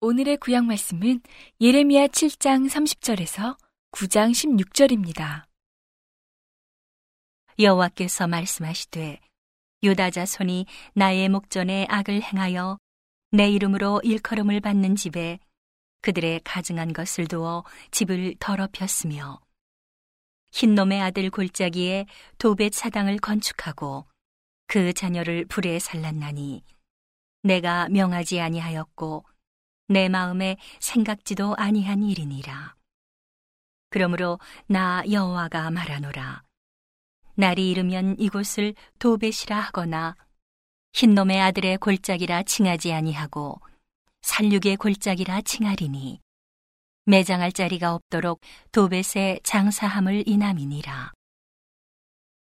오늘의 구약 말씀은 예레미야 7장 30절에서 9장 16절입니다. 여호와께서 말씀하시되 유다 자손이 나의 목전에 악을 행하여 내 이름으로 일컬음을 받는 집에 그들의 가증한 것을 두어 집을 더럽혔으며 흰놈의 아들 골짜기에 도벳 사당을 건축하고 그 자녀를 불에 살랐나니 내가 명하지 아니하였고 내 마음에 생각지도 아니한 일이니라. 그러므로 나 여호와가 말하노라. 날이 이르면 이곳을 도벳이라 하거나 흰놈의 아들의 골짜기라 칭하지 아니하고 살육의 골짜기라 칭하리니 매장할 자리가 없도록 도벳의 장사함을 인함이니라.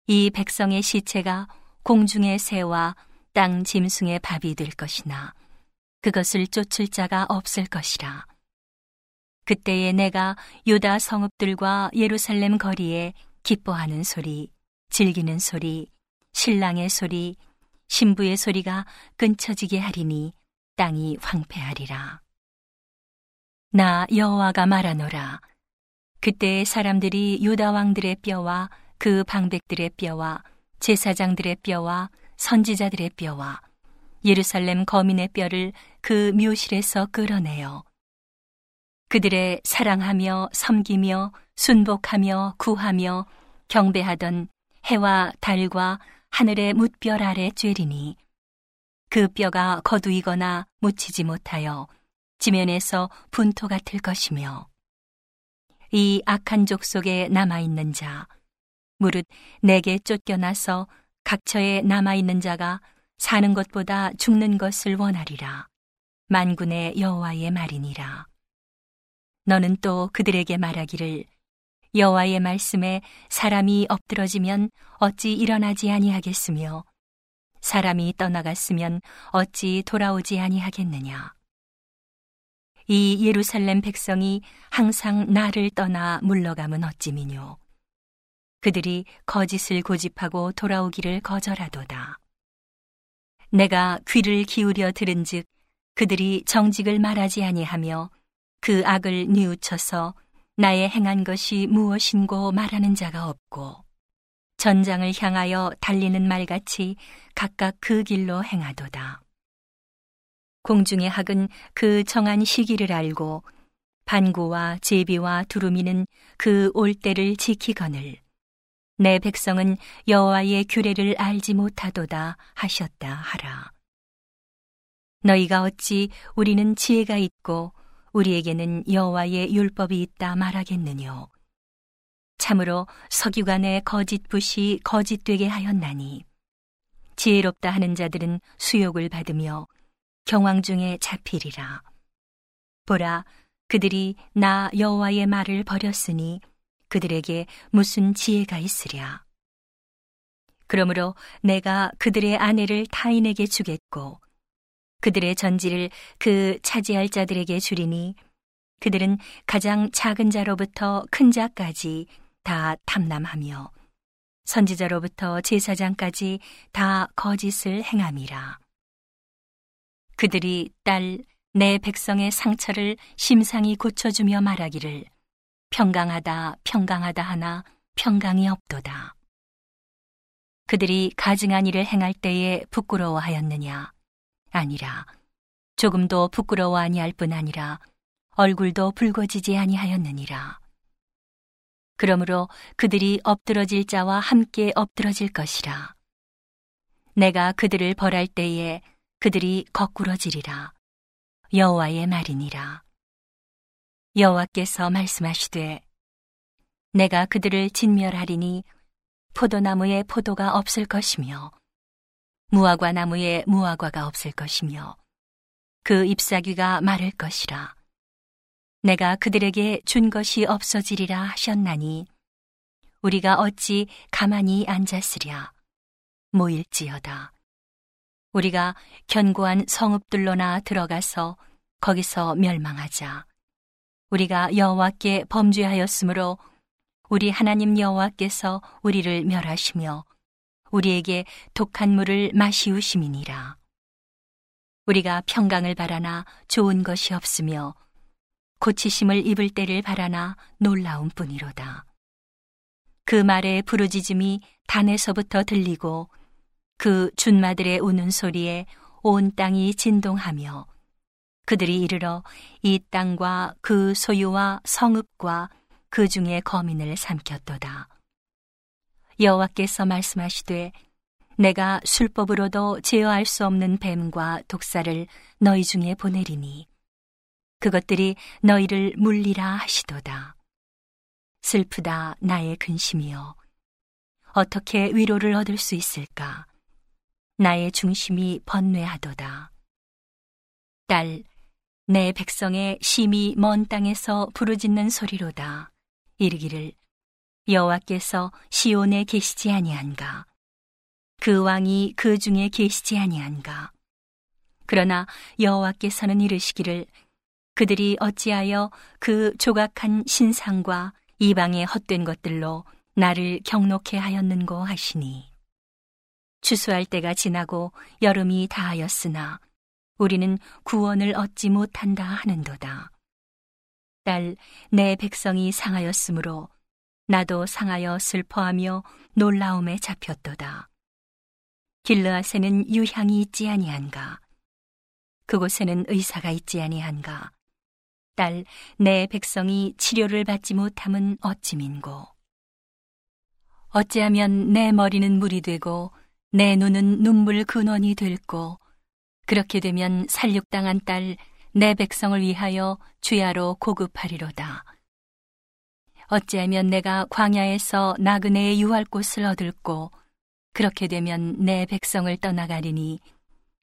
이 백성의 시체가 공중의 새와 땅 짐승의 밥이 될 것이나 그것을 쫓을 자가 없을 것이라. 그때에 내가 유다 성읍들과 예루살렘 거리에 기뻐하는 소리, 즐기는 소리, 신랑의 소리, 신부의 소리가 끊쳐지게 하리니 땅이 황폐하리라. 나 여호와가 말하노라. 그때 사람들이 유다 왕들의 뼈와 그 방백들의 뼈와 제사장들의 뼈와 선지자들의 뼈와 예루살렘 거민의 뼈를 그 묘실에서 끌어내어 그들의 사랑하며 섬기며 순복하며 구하며 경배하던 해와 달과 하늘의 뭇별 아래 쬐리니 그 뼈가 거두이거나 묻히지 못하여 지면에서 분토 같을 것이며 이 악한 족 속에 남아 있는 자 무릇 내게 쫓겨나서 각처에 남아 있는 자가 사는 것보다 죽는 것을 원하리라. 만군의 여호와의 말이니라. 너는 또 그들에게 말하기를 여호와의 말씀에 사람이 엎드러지면 어찌 일어나지 아니하겠으며 사람이 떠나갔으면 어찌 돌아오지 아니하겠느냐. 이 예루살렘 백성이 항상 나를 떠나 물러가면 어찌미뇨. 그들이 거짓을 고집하고 돌아오기를 거절하도다. 내가 귀를 기울여 들은즉 그들이 정직을 말하지 아니하며 그 악을 뉘우쳐서 나의 행한 것이 무엇인고 말하는 자가 없고 전장을 향하여 달리는 말같이 각각 그 길로 행하도다. 공중의 학은 그 정한 시기를 알고 반구와 제비와 두루미는 그 올 때를 지키거늘 내 백성은 여호와의 규례를 알지 못하도다 하셨다 하라. 너희가 어찌 우리는 지혜가 있고 우리에게는 여호와의 율법이 있다 말하겠느뇨. 참으로 석유관의 거짓 붓이 거짓되게 하였나니 지혜롭다 하는 자들은 수욕을 받으며 경황 중에 잡히리라. 보라, 그들이 나 여호와의 말을 버렸으니 그들에게 무슨 지혜가 있으랴. 그러므로 내가 그들의 아내를 타인에게 주겠고 그들의 전지를 그 차지할 자들에게 주리니 그들은 가장 작은 자로부터 큰 자까지 다 탐남하며 선지자로부터 제사장까지 다 거짓을 행함이라. 그들이 딸 내 백성의 상처를 심상히 고쳐주며 말하기를 평강하다 평강하다 하나 평강이 없도다. 그들이 가증한 일을 행할 때에 부끄러워하였느냐? 아니라 조금도 부끄러워 아니할 뿐 아니라 얼굴도 붉어지지 아니하였느니라. 그러므로 그들이 엎드러질 자와 함께 엎드러질 것이라. 내가 그들을 벌할 때에 그들이 거꾸러지리라. 여호와의 말이니라. 여호와께서 말씀하시되 내가 그들을 진멸하리니 포도나무에 포도가 없을 것이며 무화과 나무에 무화과가 없을 것이며 그 잎사귀가 마를 것이라. 내가 그들에게 준 것이 없어지리라 하셨나니 우리가 어찌 가만히 앉았으랴 모일지어다. 우리가 견고한 성읍들로나 들어가서 거기서 멸망하자. 우리가 여호와께 범죄하였으므로 우리 하나님 여호와께서 우리를 멸하시며 우리에게 독한 물을 마시우심이니라. 우리가 평강을 바라나 좋은 것이 없으며 고치심을 입을 때를 바라나 놀라운 뿐이로다. 그 말의 부르짖음이 단에서부터 들리고 그 준마들의 우는 소리에 온 땅이 진동하며 그들이 이르러 이 땅과 그 소유와 성읍과 그 중에 거민을 삼켰도다. 여호와께서 말씀하시되 내가 술법으로도 제어할 수 없는 뱀과 독사를 너희 중에 보내리니 그것들이 너희를 물리라 하시도다. 슬프다 나의 근심이여 어떻게 위로를 얻을 수 있을까? 나의 중심이 번뇌하도다. 딸, 내 백성의 심히 먼 땅에서 부르짖는 소리로다. 이르기를 여호와께서 시온에 계시지 아니한가? 그 왕이 그 중에 계시지 아니한가? 그러나 여호와께서는 이르시기를 그들이 어찌하여 그 조각한 신상과 이방의 헛된 것들로 나를 경록해 하였는고 하시니 추수할 때가 지나고 여름이 다하였으나 우리는 구원을 얻지 못한다 하는도다. 딸, 내 백성이 상하였으므로 나도 상하여 슬퍼하며 놀라움에 잡혔도다. 길르앗에는 유향이 있지 아니한가? 그곳에는 의사가 있지 아니한가? 딸, 내 백성이 치료를 받지 못함은 어찌민고? 어찌하면 내 머리는 물이 되고 내 눈은 눈물 근원이 될고 그렇게 되면 살육당한 딸 내 백성을 위하여 주야로 고급하리로다. 어찌하면 내가 광야에서 나그네의 유할 곳을 얻을고 그렇게 되면 내 백성을 떠나가리니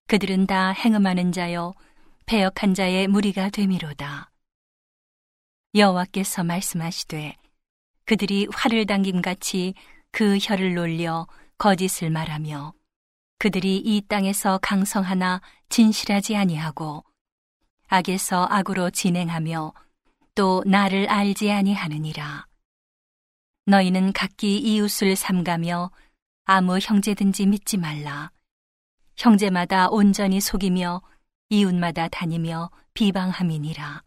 그들은 다 행음하는 자여 배역한 자의 무리가 되미로다. 여호와께서 말씀하시되 그들이 활을 당김 같이 그 혀를 놀려 거짓을 말하며 그들이 이 땅에서 강성하나 진실하지 아니하고 악에서 악으로 진행하며 또 나를 알지 아니하느니라. 너희는 각기 이웃을 삼가며 아무 형제든지 믿지 말라. 형제마다 온전히 속이며 이웃마다 다니며 비방함이니라.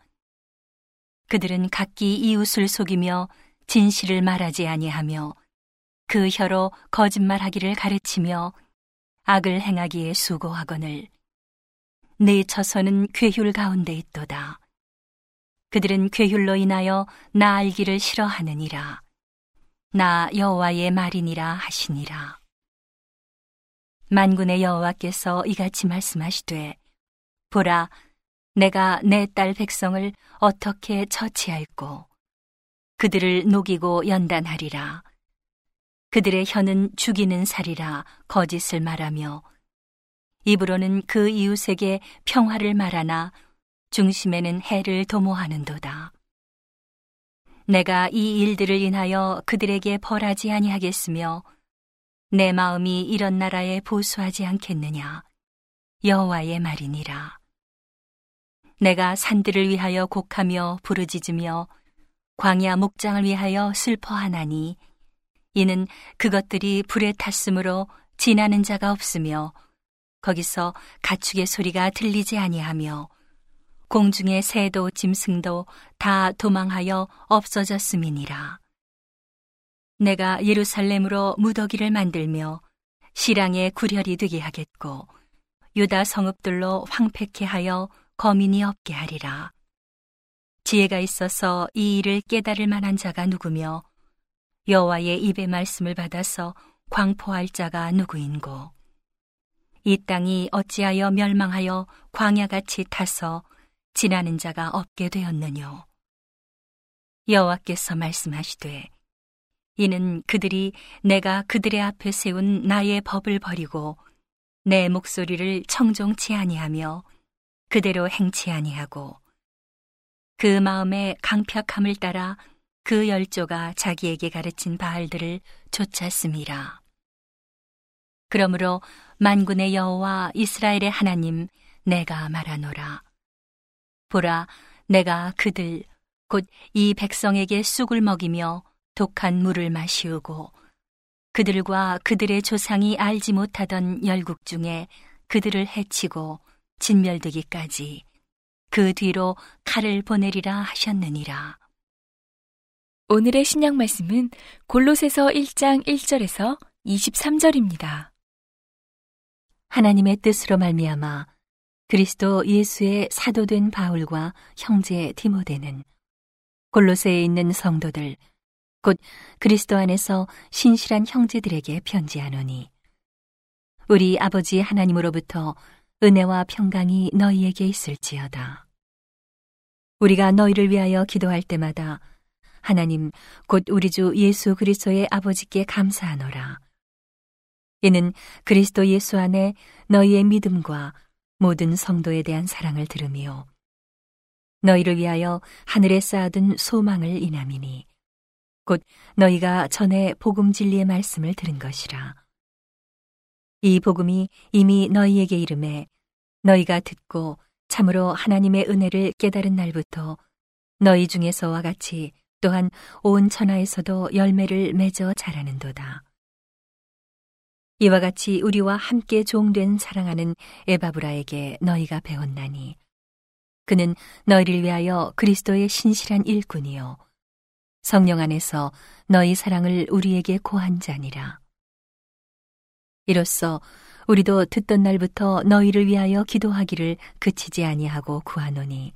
그들은 각기 이웃을 속이며 진실을 말하지 아니하며 그 혀로 거짓말하기를 가르치며 악을 행하기에 수고하거늘 내 처소는 괴휼 가운데 있도다. 그들은 괴휼로 인하여 나 알기를 싫어하느니라. 나 여호와의 말이니라 하시니라. 만군의 여호와께서 이같이 말씀하시되 보라 내가 내 딸 백성을 어떻게 처치할꼬 그들을 녹이고 연단하리라 그들의 혀는 죽이는 살이라 거짓을 말하며 입으로는 그 이웃에게 평화를 말하나 중심에는 해를 도모하는도다. 내가 이 일들을 인하여 그들에게 벌하지 아니하겠으며 내 마음이 이런 나라에 보수하지 않겠느냐 여호와의 말이니라. 내가 산들을 위하여 곡하며 부르짖으며 광야 목장을 위하여 슬퍼하나니 이는 그것들이 불에 탔으므로 지나는 자가 없으며 거기서 가축의 소리가 들리지 아니하며 공중의 새도 짐승도 다 도망하여 없어졌음이니라. 내가 예루살렘으로 무더기를 만들며 시랑의 구렬이 되게 하겠고 유다 성읍들로 황폐케 하여 거민이 없게 하리라. 지혜가 있어서 이 일을 깨달을 만한 자가 누구며 여호와의 입의 말씀을 받아서 광포할 자가 누구인고 이 땅이 어찌하여 멸망하여 광야같이 타서 지나는 자가 없게 되었느뇨 여호와께서 말씀하시되 이는 그들이 내가 그들의 앞에 세운 나의 법을 버리고 내 목소리를 청종치 아니하며 그대로 행치 아니하고 그 마음의 강팍함을 따라 그 열조가 자기에게 가르친 바알들을 쫓았습니다. 그러므로 만군의 여호와 이스라엘의 하나님 내가 말하노라. 보라, 내가 그들 곧 이 백성에게 쑥을 먹이며 독한 물을 마시우고 그들과 그들의 조상이 알지 못하던 열국 중에 그들을 해치고 진멸되기까지 그 뒤로 칼을 보내리라 하셨느니라. 오늘의 신약 말씀은 골로새서 1장 1절에서 23절입니다. 하나님의 뜻으로 말미암아 그리스도 예수의 사도된 바울과 형제 디모데는 골로새에 있는 성도들 곧 그리스도 안에서 신실한 형제들에게 편지하노니 우리 아버지 하나님으로부터 은혜와 평강이 너희에게 있을지어다. 우리가 너희를 위하여 기도할 때마다 하나님 곧 우리 주 예수 그리스도의 아버지께 감사하노라. 이는 그리스도 예수 안에 너희의 믿음과 모든 성도에 대한 사랑을 들으며 너희를 위하여 하늘에 쌓아둔 소망을 인함이니 곧 너희가 전에 복음 진리의 말씀을 들은 것이라. 이 복음이 이미 너희에게 이름에 너희가 듣고 참으로 하나님의 은혜를 깨달은 날부터 너희 중에서와 같이 또한 온 천하에서도 열매를 맺어 자라는도다. 이와 같이 우리와 함께 종된 사랑하는 에바브라에게 너희가 배웠나니 그는 너희를 위하여 그리스도의 신실한 일꾼이요 성령 안에서 너희 사랑을 우리에게 고한 자니라. 이로써 우리도 듣던 날부터 너희를 위하여 기도하기를 그치지 아니하고 구하노니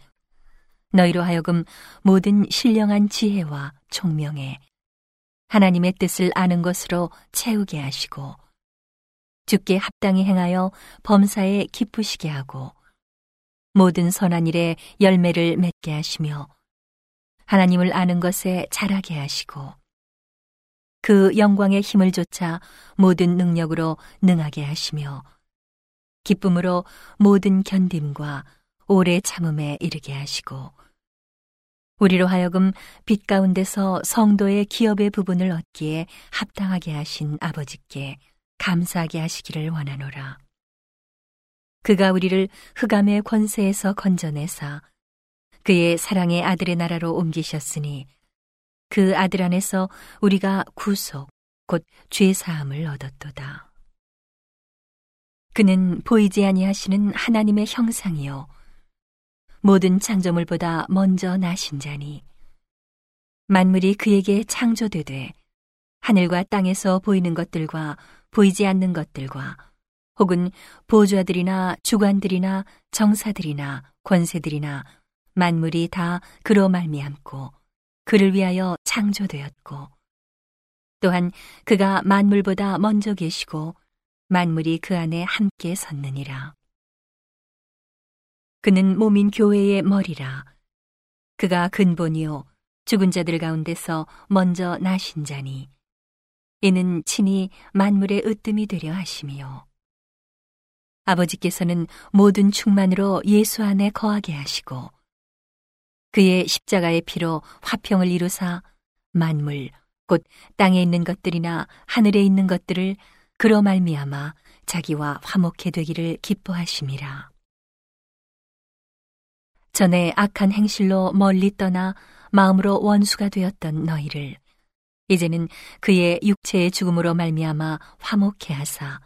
너희로 하여금 모든 신령한 지혜와 총명에 하나님의 뜻을 아는 것으로 채우게 하시고 주께 합당히 행하여 범사에 기쁘시게 하고 모든 선한 일에 열매를 맺게 하시며 하나님을 아는 것에 자라게 하시고 그 영광의 힘을 쫓아 모든 능력으로 능하게 하시며 기쁨으로 모든 견딤과 오래 참음에 이르게 하시고 우리로 하여금 빛 가운데서 성도의 기업의 부분을 얻기에 합당하게 하신 아버지께 감사하게 하시기를 원하노라. 그가 우리를 흑암의 권세에서 건져내사 그의 사랑의 아들의 나라로 옮기셨으니 그 아들 안에서 우리가 구속 곧 죄 사함을 얻었도다. 그는 보이지 아니하시는 하나님의 형상이요 모든 창조물보다 먼저 나신 자니 만물이 그에게 창조되되 하늘과 땅에서 보이는 것들과 보이지 않는 것들과 혹은 보좌들이나 주관들이나 정사들이나 권세들이나 만물이 다 그로 말미암고 그를 위하여 창조되었고 또한 그가 만물보다 먼저 계시고 만물이 그 안에 함께 섰느니라. 그는 몸인 교회의 머리라. 그가 근본이요 죽은 자들 가운데서 먼저 나신 자니 이는 친히 만물의 으뜸이 되려 하심이요 아버지께서는 모든 충만으로 예수 안에 거하게 하시고 그의 십자가의 피로 화평을 이루사 만물 곧 땅에 있는 것들이나 하늘에 있는 것들을 그로 말미암아 자기와 화목해 되기를 기뻐하심이라. 전에 악한 행실로 멀리 떠나 마음으로 원수가 되었던 너희를 이제는 그의 육체의 죽음으로 말미암아 화목해 하사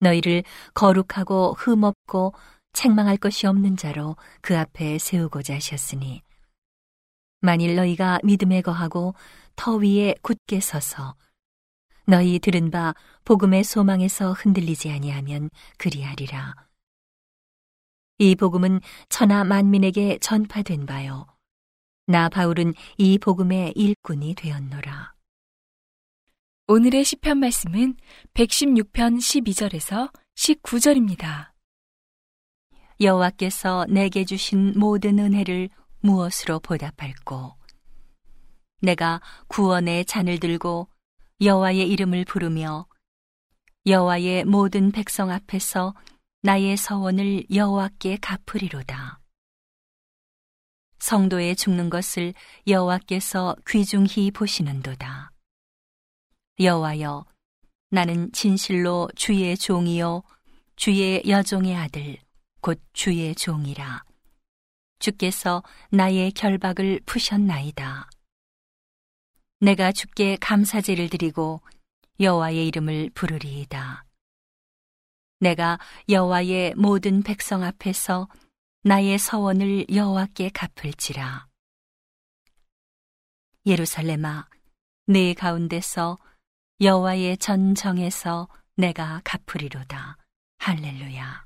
너희를 거룩하고 흠없고 책망할 것이 없는 자로 그 앞에 세우고자 하셨으니 만일 너희가 믿음에 거하고 터 위에 굳게 서서 너희 들은 바 복음의 소망에서 흔들리지 아니하면 그리하리라. 이 복음은 천하 만민에게 전파된 바요. 나 바울은 이 복음의 일꾼이 되었노라. 오늘의 시편 말씀은 116편 12절에서 19절입니다. 여호와께서 내게 주신 모든 은혜를 무엇으로 보답할꼬? 내가 구원의 잔을 들고 여호와의 이름을 부르며 여호와의 모든 백성 앞에서 나의 서원을 여호와께 갚으리로다. 성도의 죽는 것을 여호와께서 귀중히 보시는도다. 여호와여, 나는 진실로 주의 종이요 주의 여종의 아들 곧 주의 종이라. 주께서 나의 결박을 푸셨나이다. 내가 주께 감사제를 드리고 여호와의 이름을 부르리이다. 내가 여호와의 모든 백성 앞에서 나의 서원을 여호와께 갚을지라. 예루살렘아, 내 가운데서 여호와의 전정에서 내가 갚으리로다. 할렐루야.